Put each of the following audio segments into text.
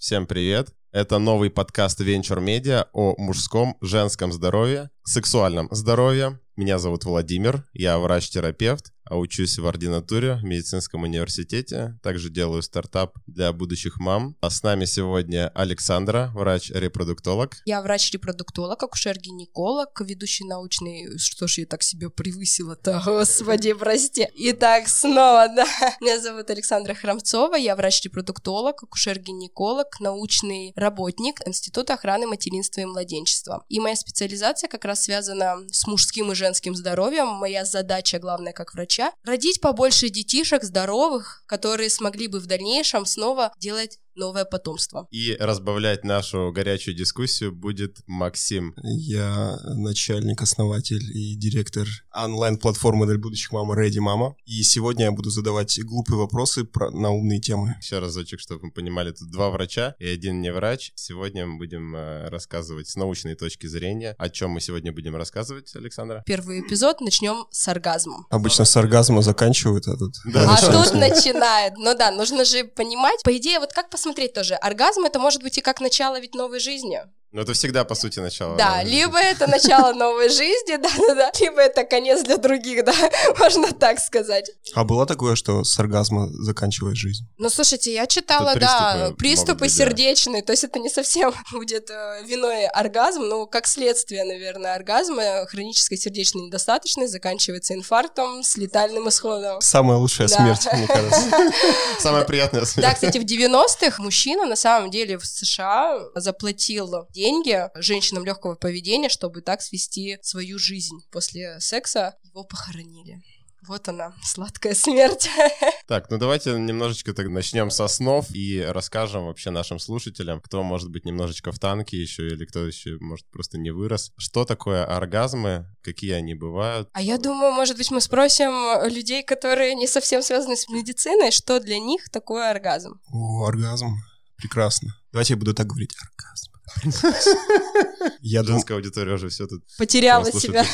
Всем привет! Это новый подкаст Venture Media о мужском, женском здоровье, сексуальном здоровье. Меня зовут Владимир, я врач-терапевт, учусь в ординатуре в медицинском университете. Также делаю стартап для будущих мам. А с нами сегодня Александра, врач-репродуктолог. Я врач-репродуктолог, акушер-гинеколог, ведущий научный... Что ж я так себе превысила-то, господи, прости. Итак, снова, да. Меня зовут Александра Храмцова, я врач-репродуктолог, акушер-гинеколог, научный работник Института охраны материнства и младенчества. И моя специализация как раз связана с мужским и женским здоровьем. Моя задача, главная, как врача, родить побольше детишек здоровых, которые смогли бы в дальнейшем снова делать новое потомство. И разбавлять нашу горячую дискуссию будет Максим. Я начальник, основатель и директор онлайн-платформы для будущих мама Ready Mama. И сегодня я буду задавать глупые вопросы про, на умные темы. Еще разочек, чтобы мы понимали, тут два врача и один не врач. Сегодня мы будем э, рассказывать с научной точки зрения. О чем мы сегодня будем рассказывать, Александра? Первый эпизод начнем с оргазмом. Обычно с оргазма заканчивают, а тут... Да, а тут начинает. Ну да, нужно же понимать. По идее, вот как посмотреть посмотреть тоже. Оргазм это может быть и как начало ведь новой жизни. Ну, это всегда, по сути, начало. Да, либо это начало новой жизни, да-да-да, либо это конец для других, да, можно так сказать. А было такое, что с оргазма заканчивает жизнь? Ну, слушайте, я читала, Тут да, приступы, приступы быть, сердечные, да. то есть это не совсем будет э, виной оргазм, но как следствие, наверное, оргазма, хронической сердечной недостаточности заканчивается инфарктом с летальным исходом. Самая лучшая да. смерть, мне кажется. Самая приятная смерть. Да, кстати, в 90-х мужчина, на самом деле, в США заплатил деньги женщинам легкого поведения, чтобы так свести свою жизнь. После секса его похоронили. Вот она, сладкая смерть. Так, ну давайте немножечко так начнем с основ и расскажем вообще нашим слушателям, кто может быть немножечко в танке еще или кто еще, может, просто не вырос. Что такое оргазмы, какие они бывают? А я думаю, может быть, мы спросим людей, которые не совсем связаны с медициной, что для них такое оргазм. О, оргазм. Прекрасно. Давайте я буду так говорить. Оргазм. Я Женская аудитория уже все тут потеряла себя.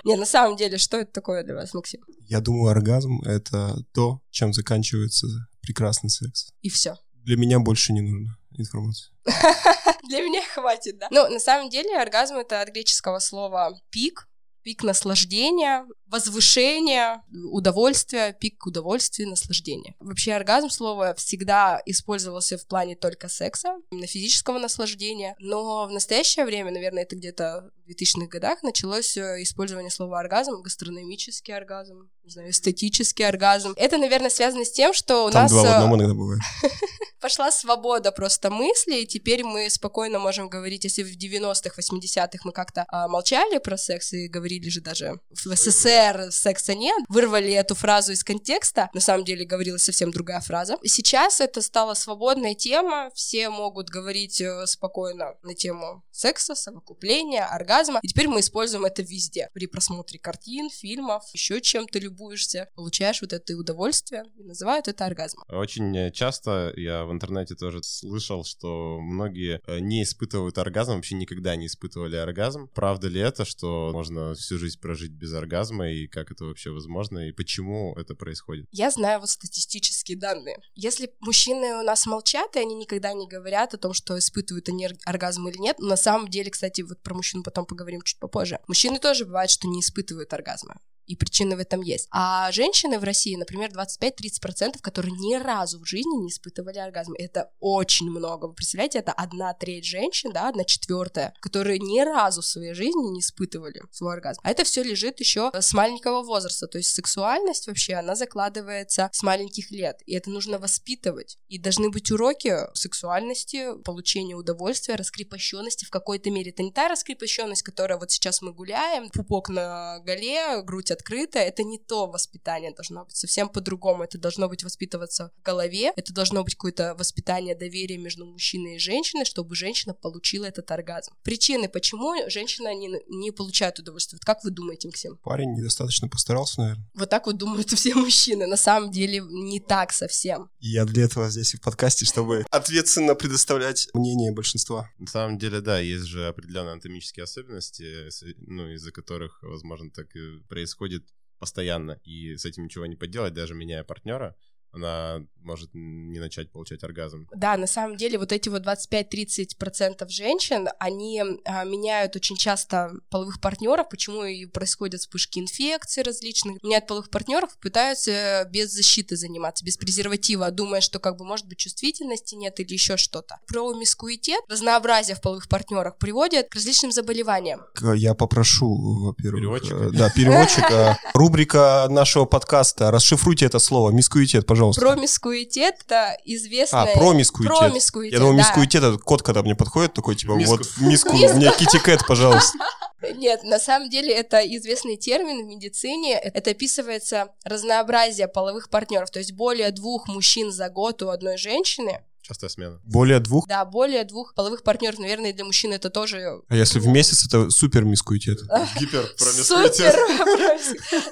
Не, на самом деле, что это такое для вас, Максим? Я думаю, оргазм — это то, чем заканчивается прекрасный секс. И все. Для меня больше не нужно информации. Для меня хватит, да. Ну, на самом деле, оргазм — это от греческого слова «пик», пик наслаждения, возвышения, удовольствия, пик удовольствия, наслаждения. Вообще оргазм слово всегда использовался в плане только секса, именно физического наслаждения, но в настоящее время, наверное, это где-то в 2000-х годах началось э, использование слова оргазм, гастрономический оргазм, не знаю, эстетический оргазм. Это, наверное, связано с тем, что у Там нас... два в э, одном иногда бывает. Пошла свобода просто мысли, и теперь мы спокойно можем говорить, если в 90-х, 80-х мы как-то а, молчали про секс и говорили же даже в СССР секса нет, вырвали эту фразу из контекста, на самом деле говорилась совсем другая фраза. Сейчас это стала свободная тема, все могут говорить э, спокойно на тему секса, совокупления, оргазма, и теперь мы используем это везде. При просмотре картин, фильмов, еще чем-то любуешься, получаешь вот это удовольствие, и называют это оргазмом. Очень часто я в интернете тоже слышал, что многие э, не испытывают оргазм, вообще никогда не испытывали оргазм. Правда ли это, что можно всю жизнь прожить без оргазма, и как это вообще возможно, и почему это происходит? Я знаю вот статистические данные. Если мужчины у нас молчат, и они никогда не говорят о том, что испытывают они оргазм или нет, на самом деле, кстати, вот про мужчин потом поговорим чуть попозже. Мужчины тоже бывает, что не испытывают оргазма и причины в этом есть. А женщины в России, например, 25-30%, которые ни разу в жизни не испытывали оргазм. Это очень много. Вы представляете, это одна треть женщин, да, одна четвертая, которые ни разу в своей жизни не испытывали свой оргазм. А это все лежит еще с маленького возраста. То есть сексуальность вообще, она закладывается с маленьких лет. И это нужно воспитывать. И должны быть уроки сексуальности, получения удовольствия, раскрепощенности в какой-то мере. Это не та раскрепощенность, которая вот сейчас мы гуляем, пупок на голе, грудь открыто, это не то воспитание должно быть, совсем по-другому. Это должно быть воспитываться в голове, это должно быть какое-то воспитание доверия между мужчиной и женщиной, чтобы женщина получила этот оргазм. Причины, почему женщина не, не получает удовольствие. Вот как вы думаете, Максим? Парень недостаточно постарался, наверное. Вот так вот думают все мужчины. На самом деле не так совсем. И я для этого здесь в подкасте, чтобы ответственно предоставлять мнение большинства. На самом деле, да, есть же определенные анатомические особенности, ну, из-за которых, возможно, так и происходит происходит постоянно, и с этим ничего не поделать, даже меняя партнера. Она может не начать получать оргазм. Да, на самом деле вот эти вот 25-30% женщин, они а, меняют очень часто половых партнеров, почему и происходят вспышки инфекций различных, меняют половых партнеров, пытаются без защиты заниматься, без презерватива, думая, что как бы может быть чувствительности нет или еще что-то. Промискуитет, разнообразие в половых партнерах приводит к различным заболеваниям. Я попрошу, во-первых... Переводчика? э, Да, переводчика. Рубрика нашего подкаста. Расшифруйте это слово. Мискуитет, пожалуйста. Промискуитет — это известное... А, промискуитет. Промискуитет, Я думал, да. мискуитет это кот, когда мне подходит, такой, типа, Миску. вот миску, мне китикет, пожалуйста. Нет, на самом деле это известный термин в медицине. Это описывается разнообразие половых партнеров, то есть более двух мужчин за год у одной женщины. Частая смена. Более двух. Да, более двух половых партнеров, наверное, для мужчин это тоже А если в месяц, это супер мискуитет. Гипер Супер!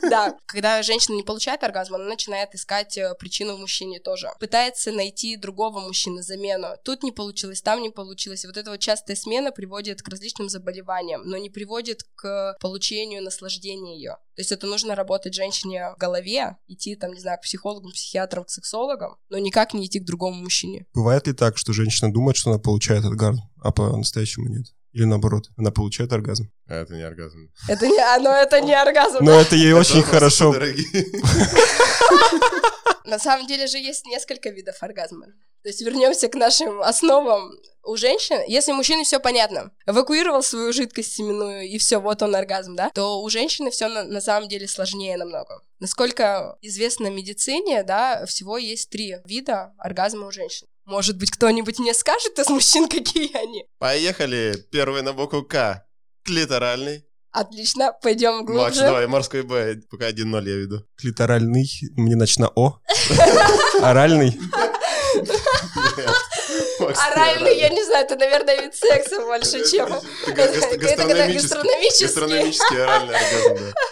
Да. Когда женщина не получает оргазм, она начинает искать э, причину в мужчине тоже. Пытается найти другого мужчины, замену. Тут не получилось, там не получилось. И вот эта вот частая смена приводит к различным заболеваниям, но не приводит к получению наслаждения ее. То есть это нужно работать женщине в голове, идти там, не знаю, к психологам, психиатрам, к сексологам, но никак не идти к другому мужчине. Бывает ли так, что женщина думает, что она получает оргазм, а по-настоящему нет? Или наоборот, она получает оргазм? А это не оргазм. Это не, а, но это не оргазм. Но это ей очень хорошо. На самом деле же есть несколько видов оргазма. То есть вернемся к нашим основам. У женщин, если мужчине все понятно, эвакуировал свою жидкость семенную и все, вот он оргазм, да, то у женщины все на, на самом деле сложнее намного. Насколько известно медицине, да, всего есть три вида оргазма у женщин. Может быть, кто-нибудь мне скажет из мужчин, какие они? Поехали. Первый на букву К. Клиторальный. Отлично, пойдем Макс, глубже. давай, морской Б. Пока 1-0 я веду. Клиторальный, мне начна О. Оральный. Макс, Оральный, я не знаю, это, наверное, вид секса больше, чем... Гастрономический. Гастрономический оральный оргазм, да.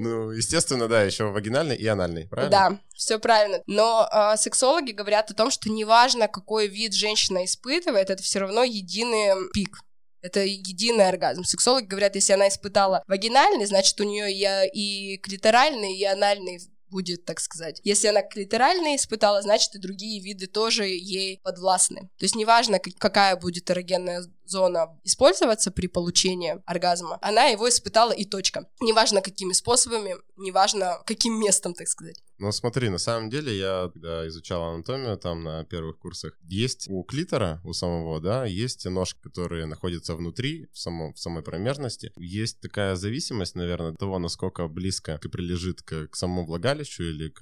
Ну, естественно, да, еще вагинальный и анальный, правильно? Да, все правильно. Но э, сексологи говорят о том, что неважно, какой вид женщина испытывает, это все равно единый пик. Это единый оргазм. Сексологи говорят, если она испытала вагинальный, значит, у нее и, клиторальный, и анальный будет, так сказать. Если она клиторальный испытала, значит, и другие виды тоже ей подвластны. То есть неважно, как- какая будет эрогенная зона использоваться при получении оргазма, она его испытала и точка. Неважно, какими способами, неважно, каким местом, так сказать. Ну, смотри, на самом деле, я, когда изучал анатомию там на первых курсах, есть у клитора, у самого, да, есть ножки, которые находятся внутри, в, самом, в самой промежности. Есть такая зависимость, наверное, от того, насколько близко ты прилежит к, к самому влагалищу или к,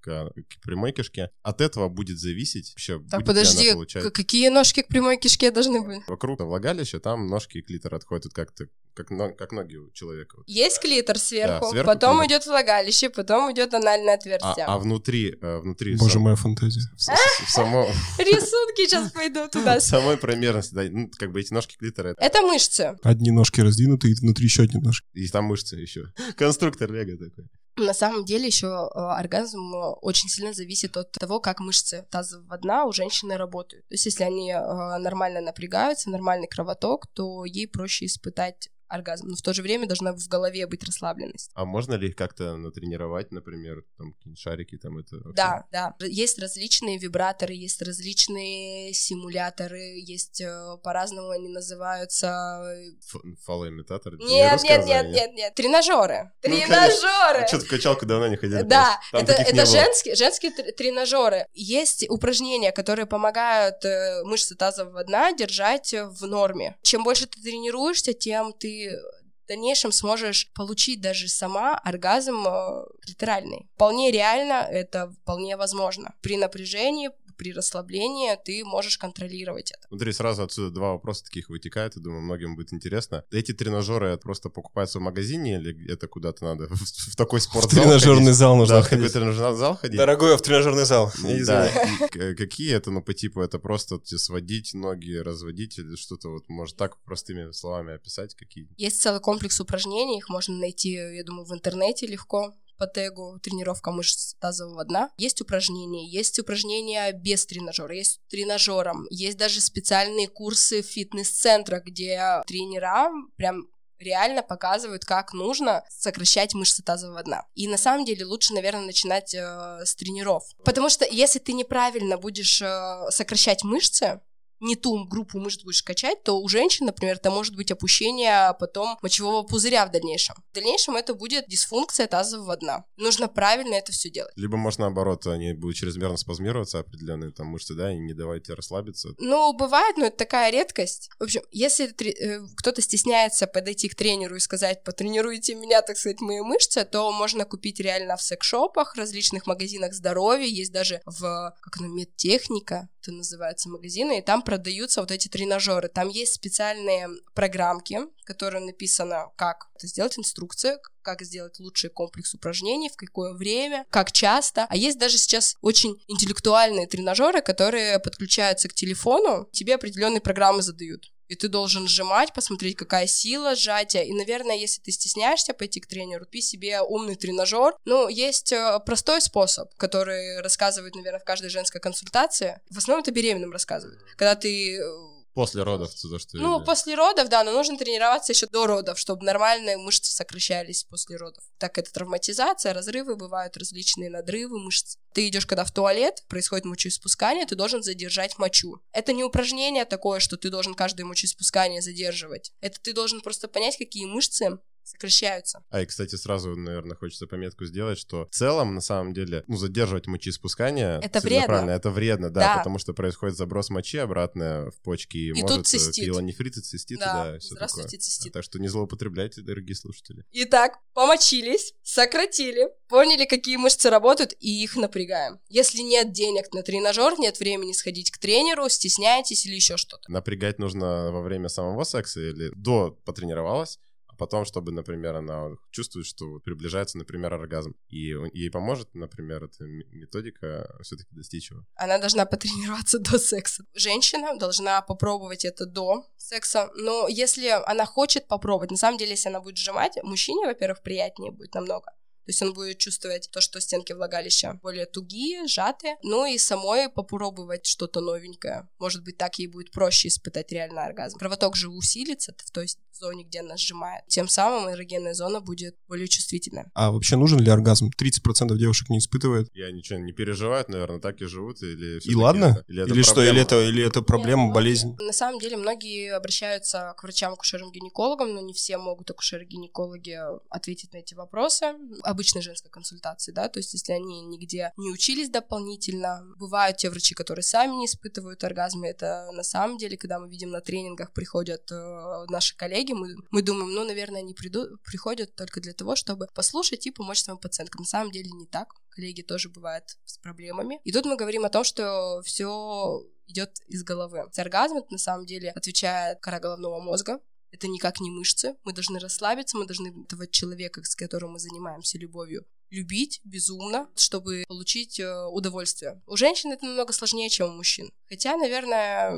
к- к прямой кишке. От этого будет зависеть вообще, Так, будет подожди, она получать. какие ножки к прямой кишке должны быть? Вокруг влагалища там ножки и клитор отходят как-то, как, но- как ноги у человека. Есть клитор сверху, Да, сверху потом клитор. идет влагалище, потом идет анальное А, отверстие. а внутри, э, внутри Боже, сам- моя фантазия. в, в- в само- Рисунки сейчас пойдут туда. в самой промежности, да, ну, как бы эти ножки клитора, это- Это мышцы. Одни ножки раздвинуты, и внутри еще одни ножки. и там мышцы еще. Конструктор Лего такой. На самом деле еще э, оргазм э, очень сильно зависит от того, как мышцы тазового дна у женщины работают. То есть если они нормально напрягаются, нормальный кровоток, то ей проще испытать оргазм. Но в то же время должна в голове быть расслабленность. А можно ли их как-то натренировать, например, там какие-нибудь шарики, там это вообще? Да, да. Есть различные вибраторы, есть различные симуляторы, есть э, по-разному они называются. Ф- фалоимитатор? Нет, нет, нет, нет, нет. Тренажеры. Ну. Тренажеры. Что-то в качалку давно не ходили. Да, это, это женские, женские тр- тренажеры. Есть упражнения, которые помогают э, мышцы тазового дна держать в норме. Чем больше ты тренируешься, тем ты в дальнейшем сможешь получить даже сама оргазм э, клиторальный. Вполне реально, это вполне возможно. При напряжении, при расслаблении ты можешь контролировать это. Смотри, сразу отсюда два вопроса таких вытекают, и думаю, многим будет интересно. Эти тренажеры это просто покупаются в магазине или это куда-то надо в, в такой В спортзал тренажерный ходить? зал нужно Да, в такой ходить. тренажерный зал ходить? Дорогой, в тренажерный зал. Да, к- какие это, ну, по типу, это просто сводить ноги, разводить или что-то вот, может, так простыми словами описать, какие? Есть целый комплекс упражнений, их можно найти, я думаю, в интернете легко по тегу тренировка мышц тазового дна. Есть упражнения, есть упражнения без тренажера, есть с тренажером, есть даже специальные курсы в фитнес-центрах, где тренера прям реально показывают, как нужно сокращать мышцы тазового дна. И на самом деле лучше, наверное, начинать э, с тренеров. Потому что если ты неправильно будешь э, сокращать мышцы, не ту группу мышц будешь качать, то у женщин, например, это может быть опущение потом мочевого пузыря в дальнейшем. В дальнейшем это будет дисфункция тазового дна. Нужно правильно это все делать. Либо, может, наоборот, они будут чрезмерно спазмироваться, определенные там мышцы, да, и не давать тебе расслабиться. Ну, бывает, но это такая редкость. В общем, если э, кто-то стесняется подойти к тренеру и сказать, потренируйте меня, так сказать, мои мышцы, то можно купить реально в секс-шопах, различных магазинах здоровья, есть даже в, как оно, медтехника, это называется магазины, и там продаются вот эти тренажеры. Там есть специальные программки, которые написано, как это сделать, инструкция, как сделать лучший комплекс упражнений, в какое время, как часто. А есть даже сейчас очень интеллектуальные тренажеры, которые подключаются к телефону, тебе определенные программы задают и ты должен сжимать, посмотреть, какая сила сжатия. И, наверное, если ты стесняешься пойти к тренеру, купи себе умный тренажер. Ну, есть э, простой способ, который рассказывают, наверное, в каждой женской консультации. В основном это беременным рассказывают. Когда ты э, После родов, то, что Ну, я... после родов, да, но нужно тренироваться еще до родов, чтобы нормальные мышцы сокращались после родов. Так это травматизация, разрывы бывают, различные надрывы мышц. Ты идешь, когда в туалет, происходит мочеиспускание, ты должен задержать мочу. Это не упражнение такое, что ты должен каждое мочеиспускание задерживать. Это ты должен просто понять, какие мышцы сокращаются. А и, кстати, сразу, наверное, хочется пометку сделать, что в целом, на самом деле, ну, задерживать мочеиспускание... Это вредно. Это вредно, да, да, потому что происходит заброс мочи обратно в почки, и, и может тут цистит. пилонефрит и цистит, да, да все Здравствуйте, такое. цистит. Так что не злоупотребляйте, дорогие слушатели. Итак, помочились, сократили, поняли, какие мышцы работают, и их напрягаем. Если нет денег на тренажер, нет времени сходить к тренеру, стесняетесь или еще что-то. Напрягать нужно во время самого секса или до потренировалась, а потом, чтобы, например, она чувствует, что приближается, например, оргазм, и ей поможет, например, эта методика все-таки достичь его. Она должна потренироваться до секса. Женщина должна попробовать это до секса, но если она хочет попробовать, на самом деле, если она будет сжимать, мужчине, во-первых, приятнее будет намного. То есть он будет чувствовать то, что стенки влагалища более тугие, сжатые. Ну и самой попробовать что-то новенькое. Может быть, так ей будет проще испытать реальный оргазм. Кровоток же усилится в той зоне, где она сжимает. Тем самым эрогенная зона будет более чувствительная. А вообще нужен ли оргазм? 30% девушек не испытывают. Я ничего не переживают, наверное, так и живут. Или и ладно? Или, это или что? Или это, или это проблема, Нет, болезнь? На самом деле многие обращаются к врачам-акушерам-гинекологам, но не все могут акушеры-гинекологи ответить на эти вопросы обычной женской консультации, да, то есть если они нигде не учились дополнительно, бывают те врачи, которые сами не испытывают оргазмы, это на самом деле, когда мы видим на тренингах приходят э, наши коллеги, мы, мы думаем, ну, наверное, они приду, приходят только для того, чтобы послушать и помочь своим пациенткам. На самом деле не так, коллеги тоже бывают с проблемами. И тут мы говорим о том, что все идет из головы. Это на самом деле отвечает кора головного мозга, это никак не мышцы. Мы должны расслабиться, мы должны этого человека, с которым мы занимаемся любовью, любить безумно, чтобы получить э, удовольствие. У женщин это намного сложнее, чем у мужчин. Хотя, наверное,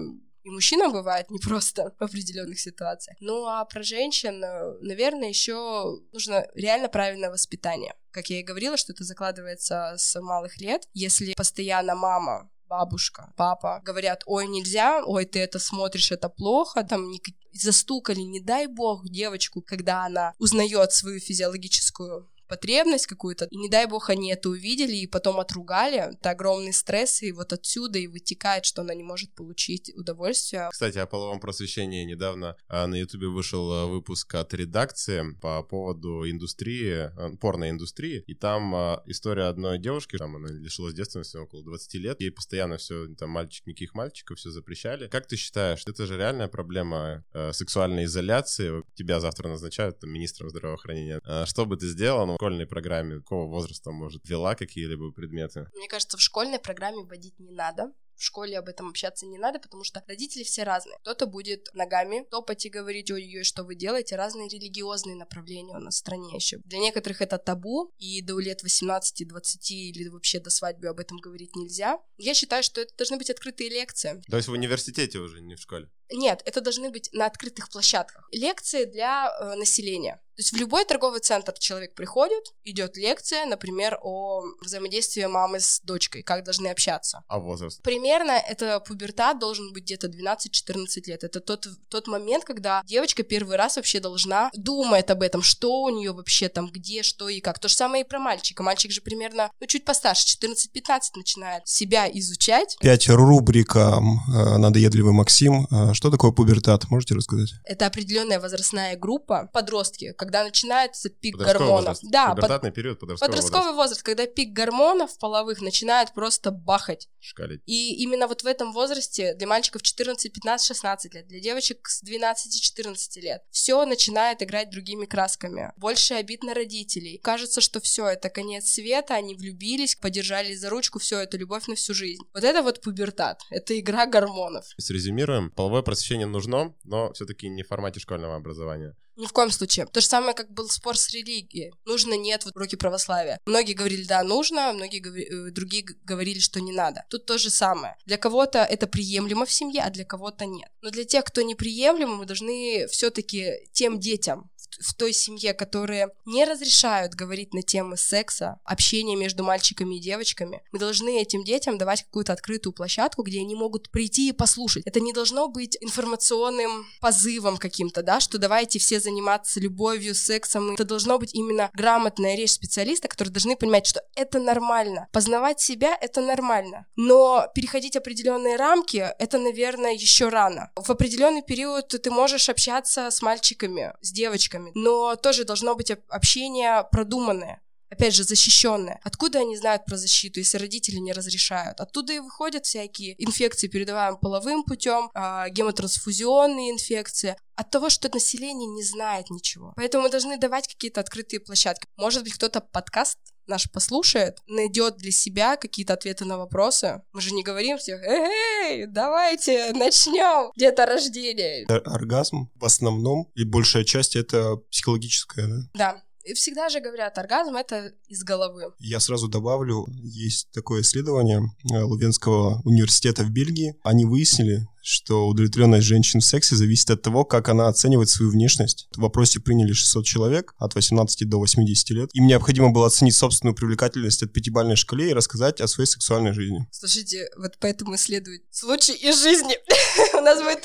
и мужчинам бывает непросто в определенных ситуациях. Ну а про женщин, э, наверное, еще нужно реально правильное воспитание. Как я и говорила, что это закладывается с малых лет. Если постоянно мама бабушка, папа говорят, ой, нельзя, ой, ты это смотришь, это плохо, там застукали, не дай бог, девочку, когда она узнает свою физиологическую потребность какую-то, и не дай бог они это увидели и потом отругали, это огромный стресс, и вот отсюда и вытекает, что она не может получить удовольствие. Кстати, о половом просвещении недавно а, на ютубе вышел а, выпуск от редакции по поводу индустрии, а, порноиндустрии, и там история одной девушки, там она лишилась девственности около 20 лет, ей постоянно все, там, мальчик, никаких мальчиков, все запрещали. Как ты считаешь, это же реальная проблема сексуальной изоляции? Тебя завтра назначают там, министром здравоохранения. Что бы ты сделал? Школьной программе какого возраста, может, вела какие-либо предметы? Мне кажется, в школьной программе вводить не надо в школе об этом общаться не надо, потому что родители все разные. Кто-то будет ногами топать и говорить, ой-ой, что вы делаете, разные религиозные направления у нас в стране еще. Для некоторых это табу, и до лет 18, 20 или вообще до свадьбы об этом говорить нельзя. Я считаю, что это должны быть открытые лекции. То есть в университете уже, не в школе? Нет, это должны быть на открытых площадках. Лекции для э, населения. То есть в любой торговый центр человек приходит, идет лекция, например, о взаимодействии мамы с дочкой, как должны общаться. А возраст? Пример примерно это пубертат должен быть где-то 12-14 лет. Это тот, тот момент, когда девочка первый раз вообще должна думает об этом, что у нее вообще там, где, что и как. То же самое и про мальчика. Мальчик же примерно, ну, чуть постарше, 14-15 начинает себя изучать. Пять рубрика э, «Надоедливый Максим». Э, что такое пубертат? Можете рассказать? Это определенная возрастная группа, подростки, когда начинается пик гормонов. Возраст. Да, под... период подростковый, подростковый возраст. возраст, когда пик гормонов половых начинает просто бахать. Шкалить. И именно вот в этом возрасте для мальчиков 14, 15, 16 лет, для девочек с 12-14 лет все начинает играть другими красками. Больше обид на родителей. Кажется, что все это конец света, они влюбились, подержались за ручку, все это любовь на всю жизнь. Вот это вот пубертат, это игра гормонов. Срезюмируем, половое просвещение нужно, но все-таки не в формате школьного образования. Ни в коем случае. То же самое, как был спор с религией. Нужно, нет, вот уроки православия. Многие говорили, да, нужно, многие говори, э, другие говорили, что не надо. Тут то же самое. Для кого-то это приемлемо в семье, а для кого-то нет. Но для тех, кто неприемлемо, мы должны все-таки тем детям, в той семье, которые не разрешают говорить на темы секса, общения между мальчиками и девочками, мы должны этим детям давать какую-то открытую площадку, где они могут прийти и послушать. Это не должно быть информационным позывом каким-то, да, что давайте все заниматься любовью, сексом. Это должно быть именно грамотная речь специалиста, которые должны понимать, что это нормально. Познавать себя — это нормально. Но переходить определенные рамки — это, наверное, еще рано. В определенный период ты можешь общаться с мальчиками, с девочками, но тоже должно быть общение продуманное опять же, защищенное. Откуда они знают про защиту, если родители не разрешают? Оттуда и выходят всякие инфекции, передаваемые половым путем, а, гемотрансфузионные инфекции, от того, что население не знает ничего. Поэтому мы должны давать какие-то открытые площадки. Может быть, кто-то подкаст наш послушает, найдет для себя какие-то ответы на вопросы. Мы же не говорим всех, эй, давайте начнем где-то рождение. Оргазм в основном и большая часть это психологическая, да? Да, всегда же говорят, оргазм — это из головы. Я сразу добавлю, есть такое исследование э, Лувенского университета в Бельгии. Они выяснили, что удовлетворенность женщин в сексе зависит от того, как она оценивает свою внешность. В вопросе приняли 600 человек от 18 до 80 лет. Им необходимо было оценить собственную привлекательность от пятибалльной шкале и рассказать о своей сексуальной жизни. Слушайте, вот поэтому исследуют случай из жизни. У нас будет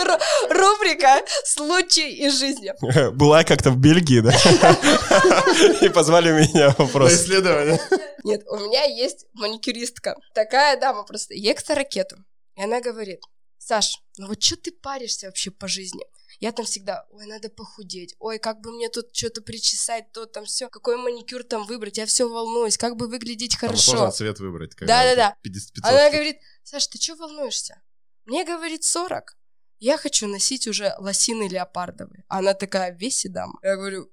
рубрика «Случай из жизни». Была я как-то в Бельгии, да? И позвали меня вопрос. исследование. Нет, у меня есть маникюристка. Такая дама просто. Ей ракету. И она говорит, Саш, ну вот что ты паришься вообще по жизни? Я там всегда, ой, надо похудеть, ой, как бы мне тут что-то причесать, то там все, какой маникюр там выбрать, я все волнуюсь, как бы выглядеть хорошо. Там цвет выбрать. Да-да-да. Она говорит, Саш, ты что волнуешься? Мне, говорит, 40. Я хочу носить уже лосины леопардовые. Она такая, веси дама. Я говорю,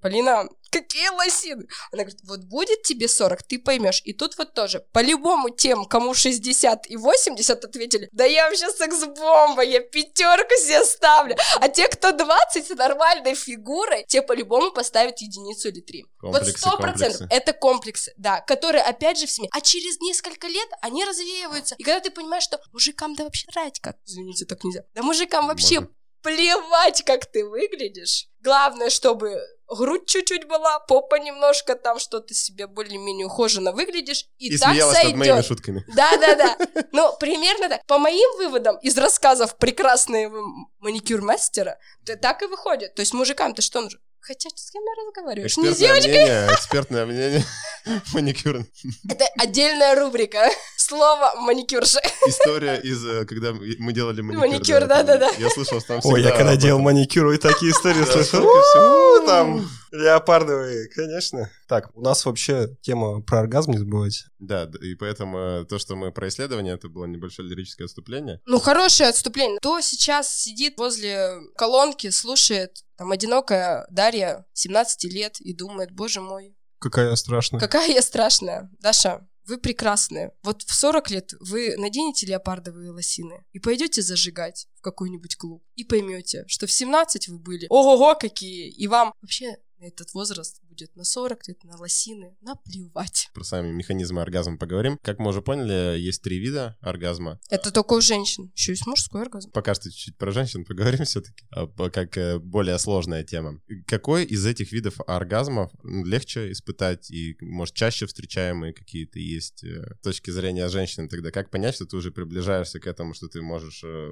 Полина, какие лосины? Она говорит, вот будет тебе 40, ты поймешь. И тут вот тоже, по-любому тем, кому 60 и 80 ответили, да я вообще секс-бомба, я пятерку себе ставлю. А те, кто 20 с нормальной фигурой, те по-любому поставят единицу или три. Комплексы, вот сто процентов это комплексы, да, которые опять же в семье. А через несколько лет они развеиваются. И когда ты понимаешь, что мужикам да вообще рать как, извините, так нельзя. Да мужикам вообще Можно плевать, как ты выглядишь. Главное, чтобы грудь чуть-чуть была, попа немножко, там что-то себе более-менее ухоженно выглядишь, и, и так сойдет. над моими шутками. Да-да-да. Ну, примерно так. По моим выводам из рассказов прекрасного маникюр-мастера, так и выходит. То есть мужикам-то что нужно? Хотя с кем я разговариваю? Экспертное не с девочкой? Мнение, экспертное мнение. Маникюр. Это отдельная рубрика. Слово маникюрша. История из, э, когда мы делали маникюр. Маникюр, да-да-да. Я слышал, что там всегда... Ой, я когда делал маникюр, и такие истории слышал. Там леопардовые, конечно. Так, у нас вообще тема про оргазм, не забывайте. Да, и поэтому э, то, что мы про исследование, это было небольшое лирическое отступление. Ну, хорошее отступление. Кто сейчас сидит возле колонки, слушает там одинокая Дарья, 17 лет, и думает, боже мой. Какая я страшная. Какая я страшная. Даша, вы прекрасные. Вот в 40 лет вы наденете леопардовые лосины и пойдете зажигать в какой-нибудь клуб. И поймете, что в 17 вы были ого-го какие, и вам вообще этот возраст будет на 40, где-то на лосины, наплевать. Про сами механизмы оргазма поговорим. Как мы уже поняли, есть три вида оргазма. Это только у женщин. Еще есть мужской оргазм. Пока что чуть-чуть про женщин поговорим все-таки, как э, более сложная тема. Какой из этих видов оргазмов легче испытать и, может, чаще встречаемые какие-то есть э, с точки зрения женщины тогда? Как понять, что ты уже приближаешься к этому, что ты можешь э,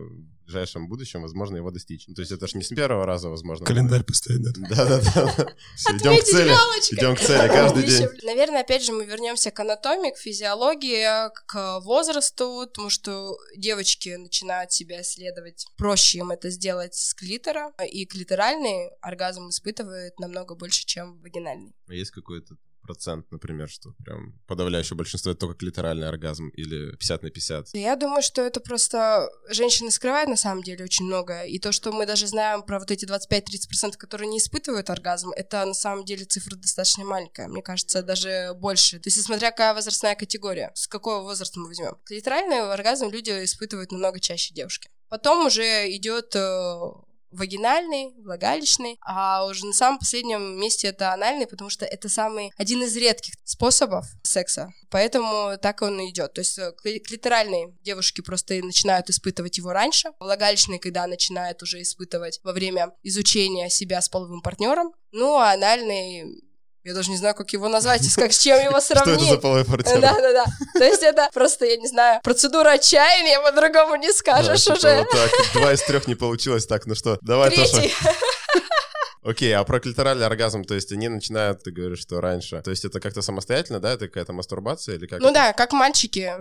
ближайшем будущем, возможно, его достичь? Ну, то есть это же не с первого раза, возможно. Календарь да? Да-да-да. Идем к цели. Идем к цели каждый день. Наверное, опять же, мы вернемся к анатомии, к физиологии, к возрасту, потому что девочки начинают себя исследовать. Проще им это сделать с клитора, и клиторальный оргазм испытывает намного больше, чем вагинальный. А есть какой-то процент, например, что прям подавляющее большинство это только клиторальный оргазм или 50 на 50? Я думаю, что это просто женщины скрывают на самом деле очень много. И то, что мы даже знаем про вот эти 25-30%, которые не испытывают оргазм, это на самом деле цифра достаточно маленькая. Мне кажется, даже больше. То есть, смотря какая возрастная категория, с какого возраста мы возьмем. Клиторальный оргазм люди испытывают намного чаще девушки. Потом уже идет э, вагинальный, влагалищный, а уже на самом последнем месте это анальный, потому что это самый один из редких способов секса, поэтому так он и идет. То есть э, клиторальные девушки просто начинают испытывать его раньше, влагалищные, когда начинают уже испытывать во время изучения себя с половым партнером, ну а анальный я даже не знаю, как его назвать, как с чем его сравнить. Что это за половой партнер? Да-да-да. То есть это просто, я не знаю, процедура отчаяния, по-другому не скажешь да, уже. Вот так, два из трех не получилось, так, ну что, давай Третий. тоже. Окей, а про клиторальный оргазм, то есть они начинают, ты говоришь, что раньше. То есть это как-то самостоятельно, да? Это какая-то мастурбация или как? Ну это? да, как мальчики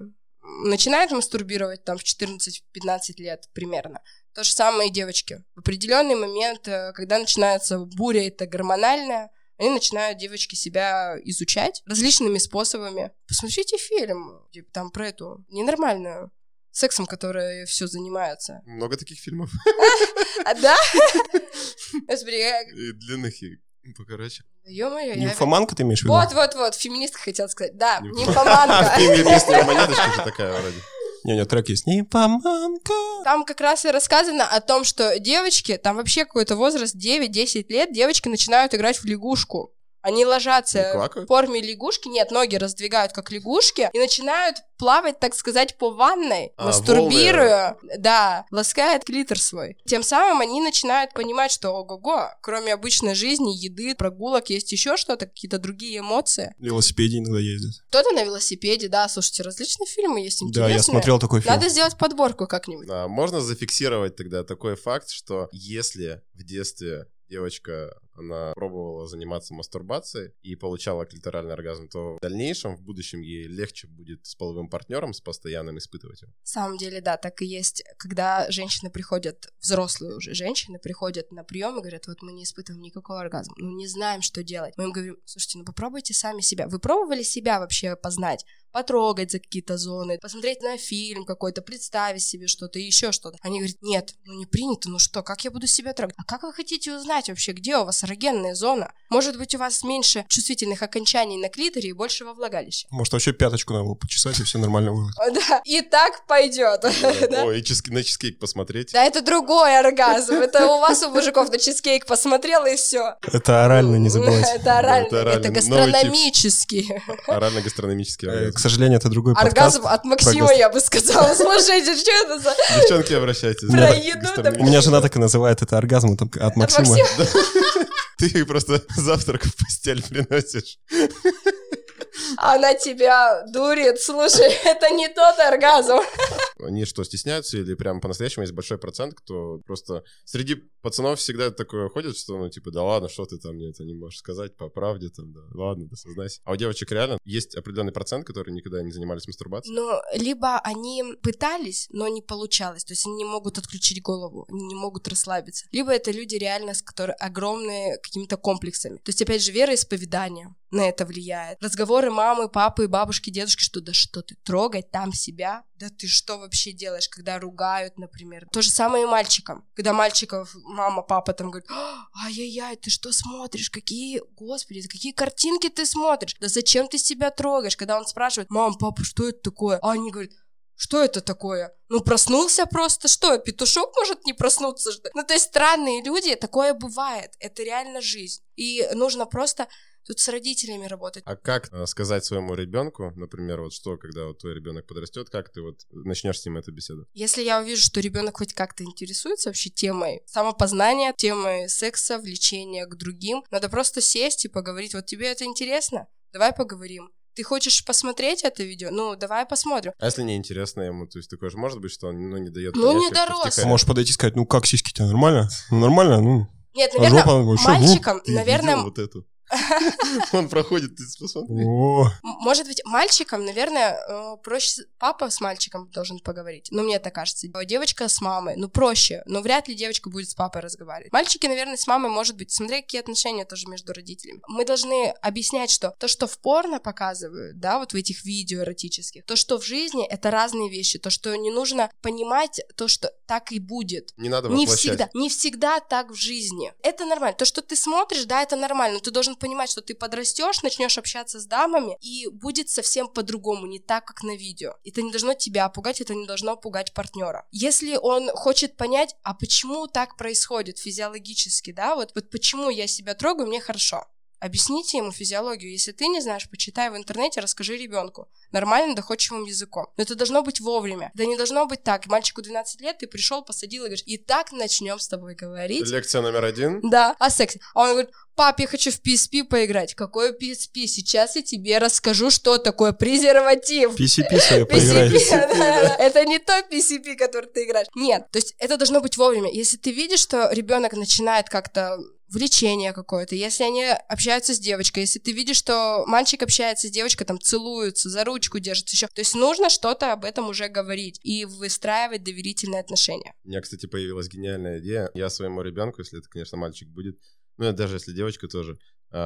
начинают мастурбировать там в 14-15 лет примерно. То же самое и девочки. В определенный момент, э, когда начинается буря, это гормональная, они начинают девочки себя изучать различными способами. Посмотрите фильм, типа, там про эту ненормальную сексом, которая все занимается. Много таких фильмов. А, да? И длинных, и покороче. Ё-моё, Нимфоманка ты имеешь в виду? Вот-вот-вот, феминистка хотела сказать. Да, нимфоманка. Феминистка, монеточка же такая вроде. Не, него трек есть. Нимфоманка. Там как раз и рассказано о том, что девочки, там вообще какой-то возраст 9-10 лет, девочки начинают играть в лягушку. Они ложатся в форме лягушки, нет, ноги раздвигают как лягушки и начинают плавать, так сказать, по ванной, а, мастурбируя, волны. да, ласкает клитор свой. Тем самым они начинают понимать, что ого-го, кроме обычной жизни, еды, прогулок, есть еще что-то, какие-то другие эмоции. Велосипеде иногда ездят. Кто-то на велосипеде, да, слушайте, различные фильмы есть интересные. Да, я смотрел такой фильм. Надо сделать подборку как-нибудь. Да, можно зафиксировать тогда такой факт, что если в детстве девочка, она пробовала заниматься мастурбацией и получала клиторальный оргазм, то в дальнейшем, в будущем ей легче будет с половым партнером, с постоянным испытывать его. На самом деле, да, так и есть. Когда женщины приходят, взрослые уже женщины приходят на прием и говорят, вот мы не испытываем никакого оргазма, ну не знаем, что делать. Мы им говорим, слушайте, ну попробуйте сами себя. Вы пробовали себя вообще познать? потрогать за какие-то зоны, посмотреть на фильм какой-то, представить себе что-то, еще что-то. Они говорят, нет, ну не принято, ну что, как я буду себя трогать? А как вы хотите узнать вообще, где у вас эрогенная зона? Может быть, у вас меньше чувствительных окончаний на клиторе и больше во влагалище? Может, вообще пяточку надо было почесать, и все нормально будет. Да, и так пойдет. О, и на чизкейк посмотреть. Да, это другой оргазм. Это у вас, у мужиков, на чизкейк посмотрел, и все. Это орально, не забывайте. Это орально, это гастрономический. Орально-гастрономический оргазм сожалению, это другой Оргазм от Максима, я бы сказала. Слушайте, что это за... Девчонки, обращайтесь. Про еду. У меня жена так и называет это оргазм от Максима. Ты просто завтрак в постель приносишь она тебя дурит. Слушай, это не тот оргазм. Они что, стесняются или прям по-настоящему есть большой процент, кто просто... Среди пацанов всегда такое ходит, что, ну, типа, да ладно, что ты там мне это не можешь сказать по правде, там, да, ладно, да сознайся. А у девочек реально есть определенный процент, которые никогда не занимались мастурбацией? Ну, либо они пытались, но не получалось, то есть они не могут отключить голову, они не могут расслабиться. Либо это люди реально, с которыми огромные какими-то комплексами. То есть, опять же, вероисповедание на это влияет. Разговоры мамы, папы, бабушки, дедушки, что да что ты, трогать там себя? Да ты что вообще делаешь, когда ругают, например? То же самое и мальчикам. Когда мальчиков мама, папа там говорят, ай-яй-яй, ты что смотришь? Какие, господи, какие картинки ты смотришь? Да зачем ты себя трогаешь? Когда он спрашивает, мам, папа, что это такое? А они говорят, что это такое? Ну, проснулся просто, что, петушок может не проснуться? Ну, то есть странные люди, такое бывает, это реально жизнь. И нужно просто Тут с родителями работать. А как э, сказать своему ребенку, например, вот что, когда вот твой ребенок подрастет, как ты вот начнешь с ним эту беседу? Если я увижу, что ребенок хоть как-то интересуется вообще темой самопознания, темой секса, влечения к другим, надо просто сесть и поговорить. Вот тебе это интересно? Давай поговорим. Ты хочешь посмотреть это видео? Ну, давай посмотрим. А если неинтересно ему, то есть такое же может быть, что он ну, не дает Ну, понять, не дорос. втихаря? Можешь подойти и сказать, ну как сиски-то, нормально? Ну, нормально, ну. Нет, А наверное, жопа, что, ну, мальчикам, Ты наверное, вот эту? Он проходит, ты посмотри. Может быть, мальчикам, наверное, э, проще... Папа с мальчиком должен поговорить. Ну, мне так кажется. А Девочка с мамой. Ну, проще. Но вряд ли девочка будет с папой разговаривать. Мальчики, наверное, с мамой, может быть, смотря какие отношения тоже между родителями. Мы должны объяснять, что то, что в порно показывают, да, вот в этих видео эротических, то, что в жизни, это разные вещи. То, что не нужно понимать то, что так и будет. Не надо Не воплощать. всегда, не всегда так в жизни. Это нормально. То, что ты смотришь, да, это нормально. Но ты должен понимать, что ты подрастешь, начнешь общаться с дамами, и будет совсем по-другому, не так, как на видео. Это не должно тебя пугать, это не должно пугать партнера. Если он хочет понять, а почему так происходит физиологически, да, вот, вот почему я себя трогаю, мне хорошо. Объясните ему физиологию. Если ты не знаешь, почитай в интернете, расскажи ребенку. Нормальным, доходчивым языком. Но это должно быть вовремя. Это не должно быть так. Мальчику 12 лет, ты пришел, посадил и говоришь, и так начнем с тобой говорить. Лекция номер один. Да, о сексе. А он говорит, пап, я хочу в PSP поиграть. Какой PSP? Сейчас я тебе расскажу, что такое презерватив. PCP свое да. Это не то PCP, который ты играешь. Нет, то есть это должно быть вовремя. Если ты видишь, что ребенок начинает как-то влечение какое-то, если они общаются с девочкой, если ты видишь, что мальчик общается с девочкой, там целуются, за ручку держатся еще, то есть нужно что-то об этом уже говорить и выстраивать доверительные отношения. У меня, кстати, появилась гениальная идея. Я своему ребенку, если это, конечно, мальчик будет, ну, даже если девочка тоже,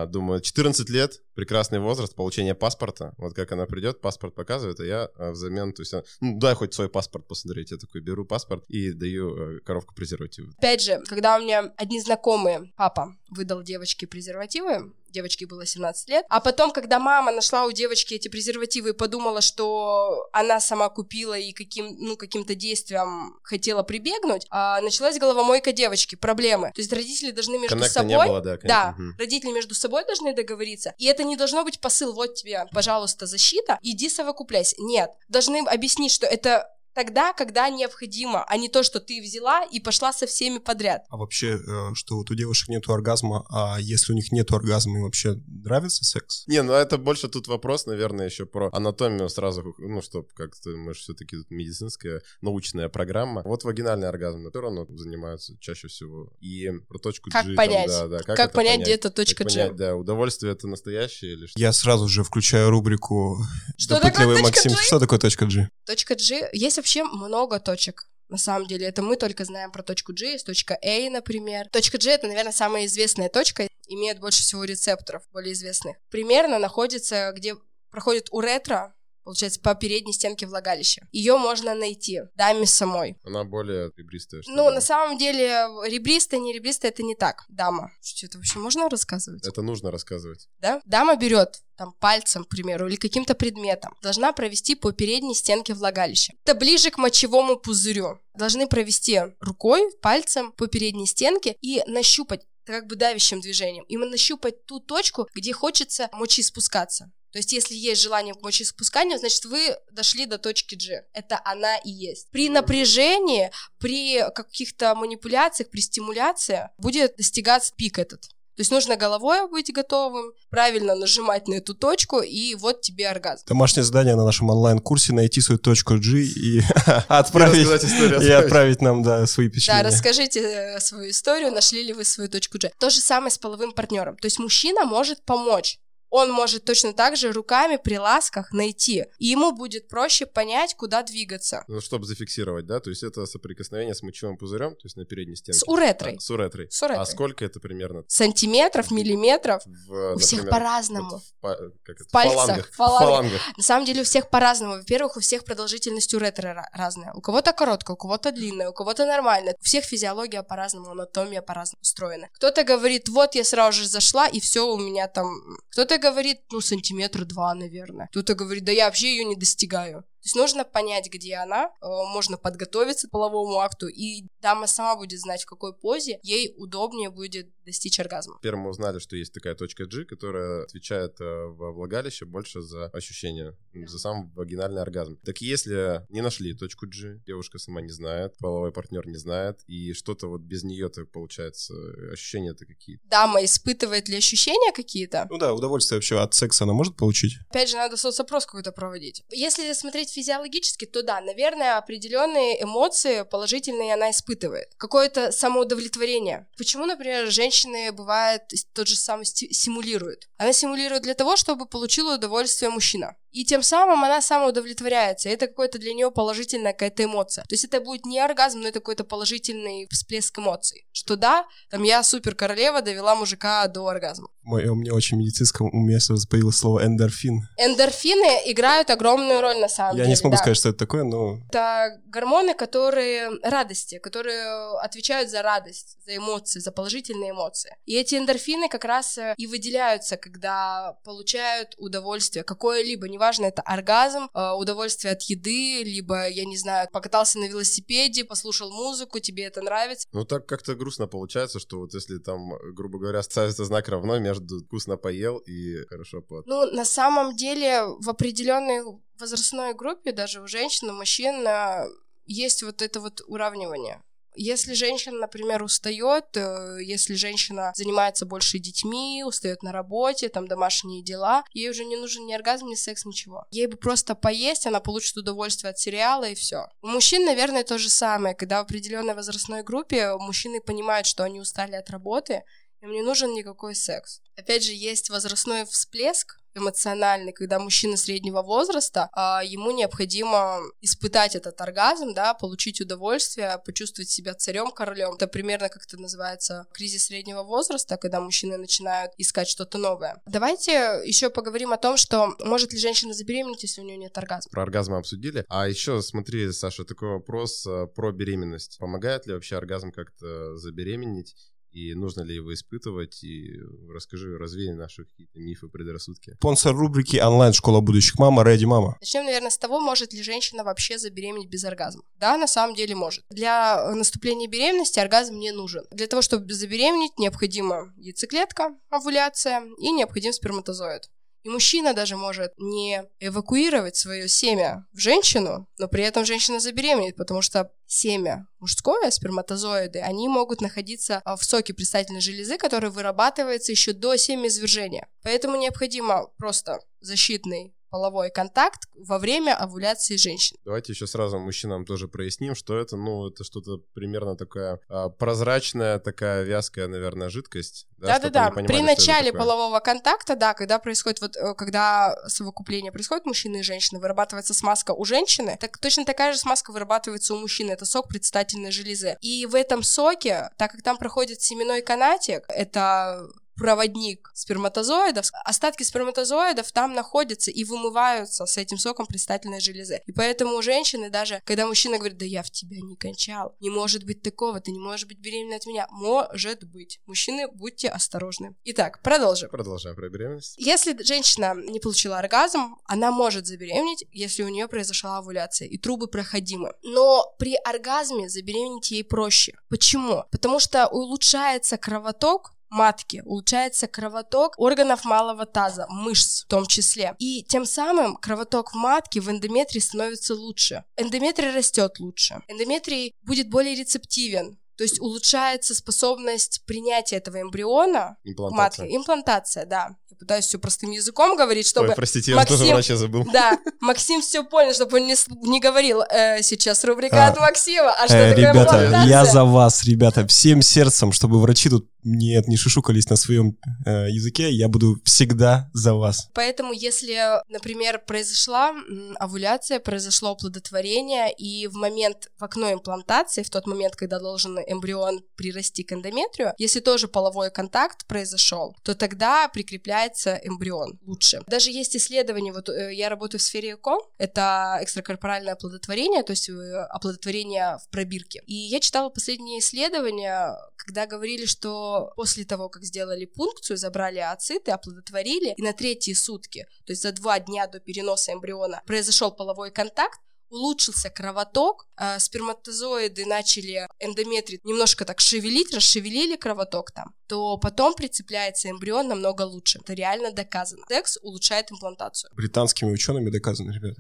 думаю, 14 лет, прекрасный возраст получения паспорта. Вот как она придет, паспорт показывает, а я а, взамен, то есть, ну, дай хоть свой паспорт посмотреть. Я такой беру паспорт и даю э, коробку презервативов. Опять же, когда у меня одни знакомые, папа выдал девочке презервативы, девочке было 17 лет, а потом, когда мама нашла у девочки эти презервативы и подумала, что она сама купила и каким, ну, каким-то действием хотела прибегнуть, а, началась головомойка девочки, проблемы. То есть родители должны между Коннекта собой... не было, да, конечно. Да, родители между собой должны договориться. И это не должно быть посыл, вот тебе, пожалуйста, защита, иди совокупляйся. Нет, должны объяснить, что это тогда, когда необходимо, а не то, что ты взяла и пошла со всеми подряд. А вообще, э, что вот у девушек нету оргазма, а если у них нету оргазма, им вообще нравится секс? Не, ну это больше тут вопрос, наверное, еще про анатомию сразу, ну, что как-то мы же все-таки тут медицинская научная программа. Вот вагинальный оргазм, на который оно занимаются чаще всего. И про точку Как G. там, понять? да, да, Как, это понять, где эта Как точка G? понять, да, удовольствие это настоящее или что? Я сразу же включаю рубрику Что такое «Допытливый точка Максим». G? Что такое точка G? Точка G. Есть вообще много точек. На самом деле, это мы только знаем про точку G, есть точка A, например. Точка G — это, наверное, самая известная точка, имеет больше всего рецепторов, более известных. Примерно находится, где проходит уретра, получается, по передней стенке влагалища. Ее можно найти даме самой. Она более ребристая. что Ну, ли? на самом деле, ребристая, не ребристая — это не так. Дама. Что это вообще можно рассказывать? Это нужно рассказывать. да? Дама берет там пальцем, к примеру, или каким-то предметом, должна провести по передней стенке влагалища. Это ближе к мочевому пузырю. Должны провести рукой, пальцем по передней стенке и нащупать как бы давящим движением. Именно нащупать ту точку, где хочется мочи спускаться. То есть, если есть желание к мочеиспусканию, значит, вы дошли до точки G. Это она и есть. При напряжении, при каких-то манипуляциях, при стимуляции будет достигаться пик этот. То есть нужно головой быть готовым, правильно нажимать на эту точку, и вот тебе оргазм. Домашнее задание на нашем онлайн-курсе найти свою точку G и отправить, и нам да, свои Да, впечатления. расскажите э, свою историю, нашли ли вы свою точку G. То же самое с половым партнером. То есть мужчина может помочь. Он может точно так же руками при ласках найти. И ему будет проще понять, куда двигаться. Ну, чтобы зафиксировать, да? То есть это соприкосновение с мочевым пузырем, то есть на передней стенке. С уретрой. А, с уретрой. С уретрой. А сколько это примерно? Сантиметров, миллиметров. В, У всех например, по-разному. вот в па- как это, В пальцах, фалангах. в фалангах. фалангах. На самом деле у всех по-разному. Во-первых, у всех продолжительность уретры ра- разная. У кого-то короткая, у кого-то длинная, у кого-то нормальная. У всех физиология по-разному, анатомия по-разному устроена. Кто-то говорит, вот я сразу же зашла, и все у меня там... Кто-то говорит, ну, сантиметра два, наверное. Кто-то говорит, да я вообще ее не достигаю. То есть нужно понять, где она, э, можно подготовиться к половому акту, и дама сама будет знать, в какой позе ей удобнее будет достичь оргазма. Первым мы узнали, что есть такая точка G, которая отвечает э, во влагалище больше за ощущение, за сам вагинальный оргазм. Так если не нашли точку G, девушка сама не знает, половой партнер не знает, и что-то вот без нее-то получается, ощущения-то какие-то. Дама испытывает ли ощущения какие-то? Ну да, удовольствие вообще от секса она может получить? Опять же, надо соцопрос какой-то проводить. Если смотреть физиологически, то да, наверное, определенные эмоции положительные она испытывает. Какое-то самоудовлетворение. Почему, например, женщины бывает тот же самый симулируют? Она симулирует для того, чтобы получила удовольствие мужчина. И тем самым она самоудовлетворяется. Это какое-то для нее положительная какая-то эмоция. То есть это будет не оргазм, но это какой-то положительный всплеск эмоций. Что да, там я супер королева довела мужика до оргазма. Мой, у меня очень медицинском уме сразу появилось слово эндорфин. Эндорфины играют огромную роль на самом я деле. Я не смогу да. сказать, что это такое, но... Это гормоны, которые радости, которые отвечают за радость, за эмоции, за положительные эмоции. И эти эндорфины как раз э, и выделяются, когда получают удовольствие какое-либо, неважно, это оргазм, э, удовольствие от еды, либо, я не знаю, покатался на велосипеде, послушал музыку, тебе это нравится. Ну так как-то грустно получается, что вот если там, грубо говоря, ставится знак равно между вкусно поел и хорошо под. Ну, на самом деле, в определенной возрастной группе, даже у женщин, у мужчин, э, есть вот это вот уравнивание. Если женщина, например, устает, э, если женщина занимается больше детьми, устает на работе, там домашние дела, ей уже не нужен ни оргазм, ни секс, ничего. Ей бы просто поесть, она получит удовольствие от сериала и все. У мужчин, наверное, то же самое, когда в определенной возрастной группе мужчины понимают, что они устали от работы, им не нужен никакой секс. Опять же, есть возрастной всплеск эмоциональный, когда мужчина среднего возраста, а ему необходимо испытать этот оргазм, да, получить удовольствие, почувствовать себя царем, королем. Это примерно как это называется кризис среднего возраста, когда мужчины начинают искать что-то новое. Давайте еще поговорим о том, что может ли женщина забеременеть, если у нее нет оргазма. Про оргазм обсудили. А еще смотри, Саша, такой вопрос э, про беременность. Помогает ли вообще оргазм как-то забеременеть? И нужно ли его испытывать, и расскажи, развей наши какие-то мифы, предрассудки. Спонсор рубрики «Онлайн-школа будущих мама» Реди Мама. Начнем, наверное, с того, может ли женщина вообще забеременеть без оргазма. Да, на самом деле может. Для наступления беременности оргазм не нужен. Для того, чтобы забеременеть, необходима яйцеклетка, овуляция и необходим сперматозоид. И мужчина даже может не эвакуировать свое семя в женщину, но при этом женщина забеременеет, потому что семя мужское, сперматозоиды, они могут находиться а, в соке предстательной железы, который вырабатывается еще до семяизвержения. Поэтому необходимо просто защитный половой контакт во время овуляции женщин. Давайте еще сразу мужчинам тоже проясним, что это, ну, это что-то примерно такая а, прозрачная, такая вязкая, наверное, жидкость. Да-да-да, при начале полового контакта, да, когда происходит, вот, э, когда совокупление происходит мужчины и женщины, вырабатывается смазка у женщины, так точно такая же смазка вырабатывается у мужчины, это сок предстательной железы. И в этом соке, так как там проходит семенной канатик, это проводник сперматозоидов, остатки сперматозоидов там находятся и вымываются с этим соком предстательной железы. И поэтому у женщины даже, когда мужчина говорит, да я в тебя не кончал, не может быть такого, ты не можешь быть беременна от меня. Может быть. Мужчины, будьте осторожны. Итак, продолжим. Продолжаем про беременность. Если женщина не получила оргазм, она может забеременеть, если у нее произошла овуляция, и трубы проходимы. Но при оргазме забеременеть ей проще. Почему? Потому что улучшается кровоток матки, улучшается кровоток органов малого таза, мышц в том числе. И тем самым кровоток в матке, в эндометрии становится лучше. Эндометрий растет лучше. Эндометрий будет более рецептивен, то есть улучшается способность принятия этого эмбриона Имплантация. матки. Имплантация, да. Я пытаюсь все простым языком говорить, чтобы... Ой, простите, Максим... я тоже врача забыл. Да, Максим все понял, чтобы он не, не говорил э, сейчас рубрика а, от Максима, а что э, такое Ребята, имплантация? я за вас, ребята, всем сердцем, чтобы врачи тут нет, не шушукались на своем э, языке, я буду всегда за вас. Поэтому, если, например, произошла овуляция, произошло оплодотворение, и в момент, в окно имплантации, в тот момент, когда должен эмбрион прирасти к эндометрию, если тоже половой контакт произошел, то тогда прикрепляется эмбрион лучше. Даже есть исследования, вот э, я работаю в сфере ЭКО, это экстракорпоральное оплодотворение, то есть э, оплодотворение в пробирке. И я читала последние исследования, когда говорили, что после того, как сделали пункцию, забрали ацеты, оплодотворили, и на третьи сутки, то есть за два дня до переноса эмбриона, произошел половой контакт, улучшился кровоток, э, сперматозоиды начали эндометрий немножко так шевелить, расшевелили кровоток там, то потом прицепляется эмбрион намного лучше. Это реально доказано. Секс улучшает имплантацию. Британскими учеными доказано, ребят.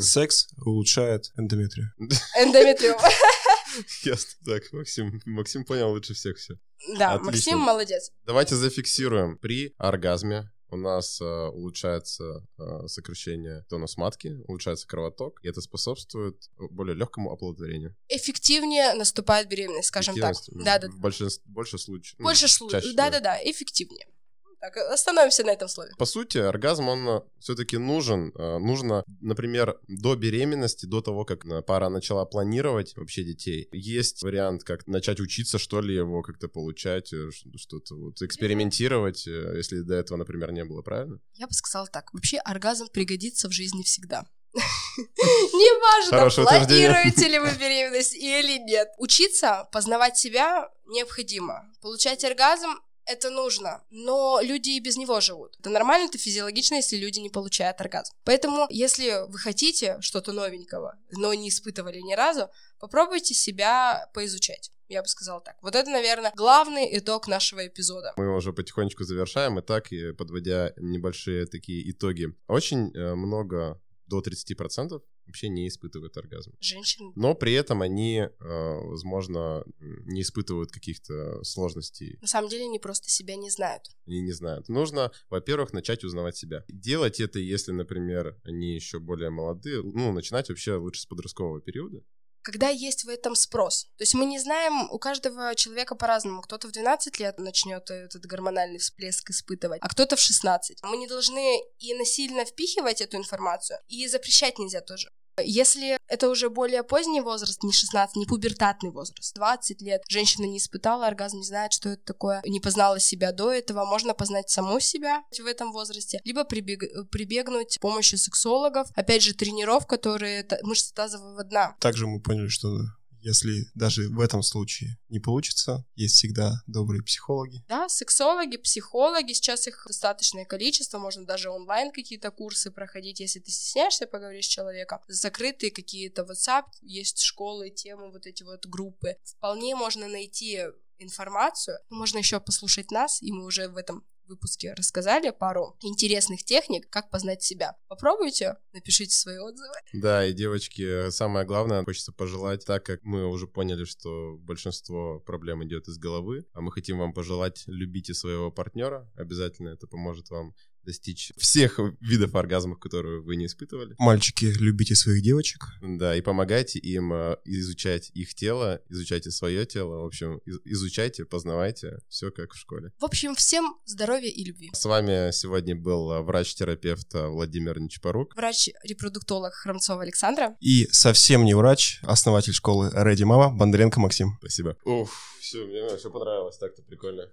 Секс улучшает эндометрию. Эндометриум. Ясно. Так, Максим, Максим понял лучше всех все. Да, Отлично. Максим молодец. Давайте зафиксируем. При оргазме у нас э, улучшается э, сокращение тонус матки, улучшается кровоток, и это способствует более легкому оплодотворению. Эффективнее наступает беременность, скажем так. Эффективность, Да, да. В большинстве, больше случаев. ну, Больше чаще случаев. Да, да, да, эффективнее. Так, остановимся на этом слове. По сути, оргазм, он все-таки нужен. Э, Нужно, например, до беременности, до того, как э, пара начала планировать вообще детей, есть вариант, как начать учиться, что ли, его как-то получать, э, что-то вот экспериментировать, э, если до этого, например, не было, правильно? Я бы сказала так. Вообще оргазм пригодится в жизни всегда. Неважно, планируете ли вы беременность или нет. Учиться, познавать себя необходимо. Получать оргазм это нужно, но люди и без него живут. Это нормально, это физиологично, если люди не получают оргазм. Поэтому, если вы хотите что-то новенького, но не испытывали ни разу, попробуйте себя поизучать. Я бы сказала так. Вот это, наверное, главный итог нашего эпизода. Мы уже потихонечку завершаем, и так, подводя небольшие такие итоги. Очень э, много, до 30% вообще не испытывают оргазм. Женщин Но при этом они, э, возможно, не испытывают каких-то сложностей на самом деле они просто себя не знают. они не знают. Нужно, во-первых, начать узнавать себя. Делать это, если, например, они еще более молодые, ну, начинать вообще лучше с подросткового периода. когда есть в этом спрос. То есть мы не знаем, у каждого человека по-разному. Кто-то в 12 лет начнет этот гормональный всплеск испытывать, а кто-то в 16. Мы не должны и насильно впихивать эту информацию, и запрещать нельзя тоже. Если это уже более поздний возраст, не 16, не пубертатный возраст, 20 лет, женщина не испытала оргазм, не знает, что это такое, не познала себя до этого, можно познать саму себя в этом возрасте, либо прибег- прибегнуть к помощи сексологов, опять же, тренеров, которые мышца тазового дна. Также мы поняли, что если даже в этом случае не получится, есть всегда добрые психологи. Да, сексологи, психологи, сейчас их достаточное количество, можно даже онлайн какие-то курсы проходить, если ты стесняешься поговорить с человеком. Закрытые какие-то WhatsApp, есть школы, темы, вот эти вот группы. Вполне можно найти информацию, можно еще послушать нас, и мы уже в этом выпуске рассказали пару интересных техник, как познать себя. Попробуйте, напишите свои отзывы. Да, и девочки, самое главное, хочется пожелать, так как мы уже поняли, что большинство проблем идет из головы, а мы хотим вам пожелать, любите своего партнера, обязательно это поможет вам достичь всех видов оргазмов, которые вы не испытывали. Мальчики, любите своих девочек. Да, и помогайте им э, изучать их тело, изучайте свое тело, в общем, из- изучайте, познавайте, все как в школе. В общем, всем здоровья и любви. С вами сегодня был э, врач-терапевт э, Владимир Нечапорук. Врач-репродуктолог Храмцова Александра. И совсем не врач, основатель школы Ready Mama Бондаренко Максим. Спасибо. Уф, все, мне все понравилось, так-то прикольно.